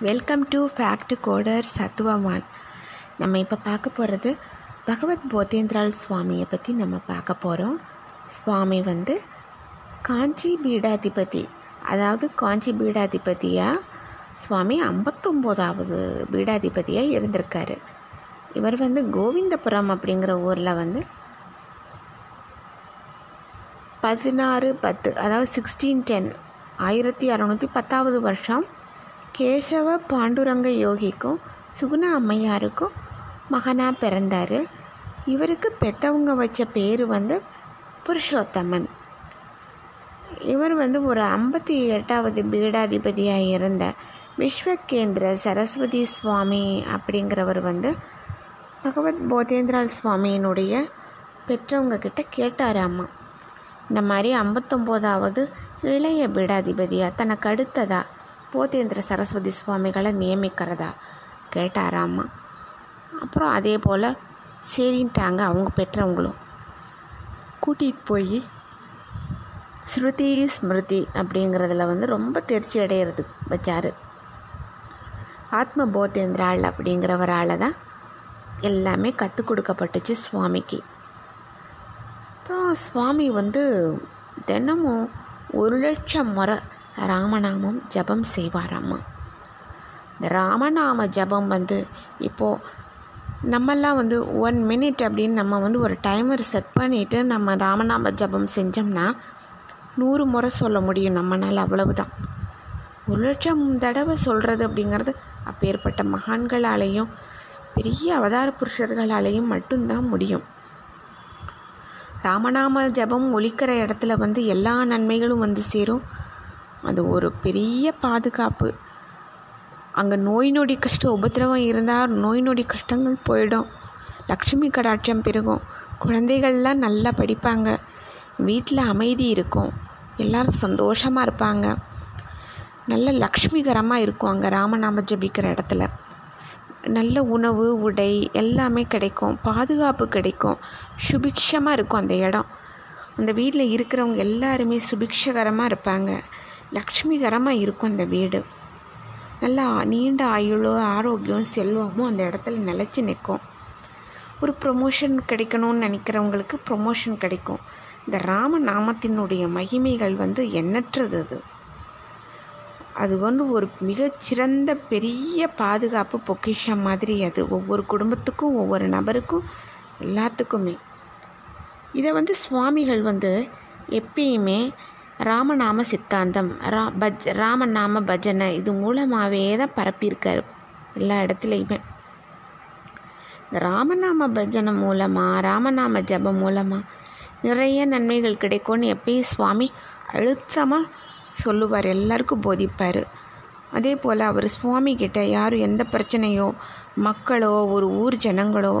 Welcome to fact coder சத்துவமான் நம்ம இப்போ பார்க்க போகிறது பகவத் போதேந்திரால் சுவாமியை பற்றி நம்ம பார்க்க போகிறோம் சுவாமி வந்து காஞ்சி பீடாதிபதி அதாவது காஞ்சி பீடாதிபதியாக சுவாமி ஐம்பத்தொம்போதாவது பீடாதிபதியாக இருந்திருக்காரு. இவர் வந்து கோவிந்தபுரம் அப்படிங்கிற ஊரில் வந்து பதினாறு பத்து அதாவது சிக்ஸ்டீன் டென் ஆயிரத்தி அறநூற்றி பத்தாவது வருஷம் கேசவ பாண்டுரங்க யோகிக்கும் சுகுண அம்மையாருக்கும் மகனாக பிறந்தார். இவருக்கு பெற்றவங்க வச்ச பேர் வந்து புருஷோத்தமன். இவர் வந்து ஒரு ஐம்பத்தி எட்டாவது பீடாதிபதியாக இருந்த விஸ்வகேந்திர சரஸ்வதி சுவாமி அப்படிங்கிறவர் வந்து பகவத் போதேந்திரால் சுவாமியினுடைய பெற்றவங்க கிட்ட கேட்டாராம்மா இந்த மாதிரி ஐம்பத்தொம்போதாவது இளைய பீடாதிபதியாக தனக்கு அடுத்ததாக போதேந்திர சரஸ்வதி சுவாமிகளை நியமிக்கிறதா? கேட்டாராம்மா அப்புறம் அதே போல் சரின்ட்டாங்க அவங்க பெற்றவங்களும். கூட்டிகிட்டு போய் ஸ்ருதி ஸ்மிருதி அப்படிங்கிறதுல வந்து ரொம்ப தேர்ச்சி அடையிறது வச்சார். ஆத்ம போதேந்திராள் அப்படிங்கிறவரால் தான் எல்லாமே கற்றுக் கொடுக்கப்பட்டுச்சு சுவாமிக்கு. அப்புறம் சுவாமி வந்து தினமும் ஒரு லட்சம் முறை ராமநாமம் ஜபம் செய்வாராம்மா இந்த ராமநாம ஜபம் வந்து இப்போது நம்மெல்லாம் வந்து ஒன் மினிட் அப்படின்னு நம்ம வந்து ஒரு டைமர் செட் பண்ணிவிட்டு நம்ம ராமநாம ஜபம் செஞ்சோம்னா நூறு முறை சொல்ல முடியும் நம்மளால் அவ்வளவுதான். ஒரு லட்சம் தடவை சொல்கிறது அப்படிங்கிறது அப்பேற்பட்ட மகான்களாலேயும் பெரிய அவதார புருஷர்களாலேயும் மட்டும்தான் முடியும். ராமநாம ஜபம் ஒழிக்கிற இடத்துல வந்து எல்லா நன்மைகளும் வந்து சேரும். அது ஒரு பெரிய பாதுகாப்பு. அங்கே நோய் நொடி கஷ்டம் உபத்திரவம் இருந்தால் நோய் நொடி கஷ்டங்கள் போயிடும். லக்ஷ்மி கடாட்சம் பெருகும். குழந்தைகள்லாம் நல்லா படிப்பாங்க. வீட்டில் அமைதி இருக்கும். எல்லோரும் சந்தோஷமாக இருப்பாங்க. நல்ல லக்ஷ்மிகரமாக இருக்கும் அங்கே ராமநாம ஜபிக்கிற இடத்துல. நல்ல உணவு உடை எல்லாமே கிடைக்கும். பாதுகாப்பு கிடைக்கும். சுபிக்ஷமாக இருக்கும் அந்த இடம். அந்த வீட்டில் இருக்கிறவங்க எல்லாருமே சுபிக்ஷகரமாக இருப்பாங்க. லக்ஷ்மிகரமாக இருக்கும் அந்த வீடு. நல்லா நீண்ட ஆயுளோ ஆரோக்கியம் செல்வமும் அந்த இடத்துல நிலச்சி நிற்கும். ஒரு ப்ரொமோஷன் கிடைக்கணும்னு நினைக்கிறவங்களுக்கு ப்ரொமோஷன் கிடைக்கும். இந்த ராம நாமத்தினுடைய மகிமைகள் வந்து எண்ணற்றது அது. அது வந்து ஒரு மிகச்சிறந்த பெரிய பாதுகாப்பு பொக்கிஷம் மாதிரி அது. ஒவ்வொரு குடும்பத்துக்கும் ஒவ்வொரு நபருக்கும் எல்லாத்துக்குமே. இதை வந்து சுவாமிகள் வந்து எப்பயுமே ராமநாம சித்தாந்தம். ரா பஜ் ராமநாம பஜனை. இது மூலமாகவே தான் பரப்பியிருக்காரு. எல்லா இடத்துலையுமே. இந்த ராமநாம பஜனை மூலமாக ராமநாம ஜபம் மூலமாக நிறைய நன்மைகள் கிடைக்கும்னு எப்பயும் சுவாமி அழுத்தமாக சொல்லுவார். எல்லாருக்கும் போதிப்பார். அதே போல் அவர் சுவாமி கிட்ட யாரும் எந்த பிரச்சனையோ மக்களோ ஒரு ஊர் ஜனங்களோ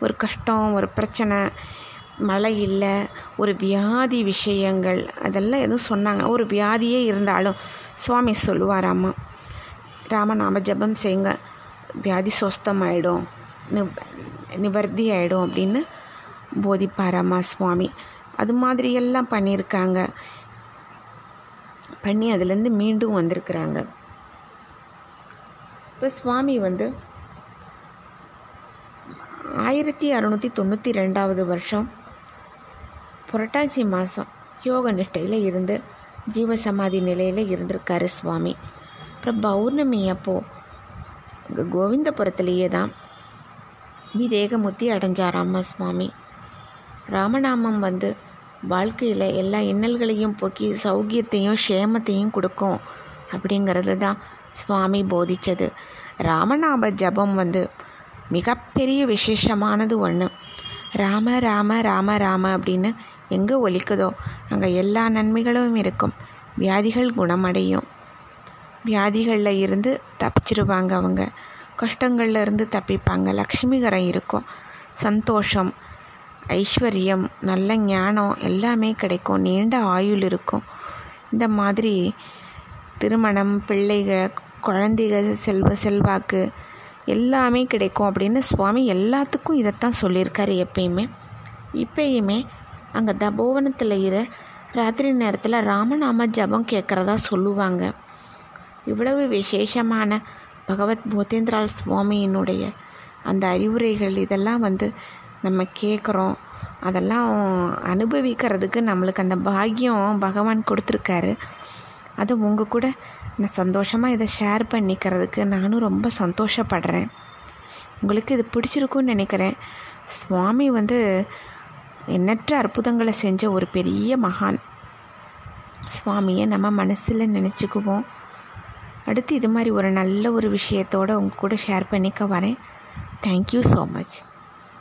ஒரு கஷ்டம் ஒரு பிரச்சனை மழை இல்லை ஒரு வியாதி விஷயங்கள் அதெல்லாம் எதுவும் சொன்னாங்க. ஒரு வியாதியே இருந்தாலும் சுவாமி சொல்லுவாராம்மா ராமநாம ஜபம் செய்யுங்க. வியாதி சொஸ்தமாயிடும். நிவர்த்தி ஆகிடும் அப்படின்னு போதிப்பாராம்மா சுவாமி. அது மாதிரியெல்லாம் பண்ணியிருக்காங்க. பண்ணி அதுலேருந்து மீண்டும் வந்திருக்கிறாங்க. இப்போ சுவாமி வந்து ஆயிரத்தி அறநூற்றி தொண்ணூற்றி ரெண்டாவது வருஷம் புரட்டாசி மாதம் யோக நிஷ்டையில் இருந்து ஜீவசமாதி நிலையில் இருந்திருக்காரு சுவாமி. அப்புறம் பௌர்ணமி அப்போது கோவிந்தபுரத்துலேயே தான் விதேகமுத்தி அடைஞ்சாராம்மா சுவாமி. ராமநாமம் வந்து வாழ்க்கையில் எல்லா இன்னல்களையும் போக்கி சௌக்கியத்தையும் க்ஷேமத்தையும் கொடுக்கும் அப்படிங்கிறது தான் சுவாமி போதித்தது ராமநாம ஜபம் வந்து மிகப்பெரிய விசேஷமானது ஒன்று ராம ராம ராம ராம அப்படின்னு எங்கே ஒலிக்குதோ அங்கே எல்லா நன்மைகளும் இருக்கும். வியாதிகள் குணமடையும். வியாதிகளில் இருந்து தப்பிச்சிருவாங்க அவங்க. கஷ்டங்களில் இருந்து தப்பிப்பாங்க. லக்ஷ்மிகரம் இருக்கும். சந்தோஷம் ஐஸ்வர்யம் நல்ல ஞானம் எல்லாமே கிடைக்கும். நீண்ட ஆயுள் இருக்கும். இந்த மாதிரி திருமணம் பிள்ளைகள் குழந்தைகள் செல்வ செல்வாக்கு எல்லாமே கிடைக்கும் அப்படின்னு சுவாமி எல்லாத்துக்கும் இதைத்தான் சொல்லியிருக்காரு எப்பயுமே. இப்பயுமே அங்கே தபோவனத்தில் இரு ராத்திரி நேரத்தில் ராமநாம ஜபம் கேட்குறதா சொல்லுவாங்க. இவ்வளவு விசேஷமான பகவத் போதேந்திரால் சுவாமியினுடைய அந்த அறிவுரைகள் இதெல்லாம் வந்து நம்ம கேட்குறோம் அதெல்லாம் அனுபவிக்கிறதுக்கு நம்மளுக்கு அந்த பாக்கியம் பகவான் கொடுத்துருக்காரு. அது உங்கள் கூட நான் சந்தோஷமாக இதை ஷேர் பண்ணிக்கிறதுக்கு நானும் ரொம்ப சந்தோஷப்படுறேன். உங்களுக்கு இது பிடிச்சிருக்குன்னு நினைக்கிறேன். சுவாமி வந்து எண்ணற்ற அற்புதங்களை செஞ்ச ஒரு பெரிய மகான். சுவாமியை நம்ம மனசில் நினச்சிக்குவோம். அடுத்து இது மாதிரி ஒரு நல்ல ஒரு விஷயத்தோடு உங்கள் கூட ஷேர் பண்ணிக்க வரேன். Thank you so much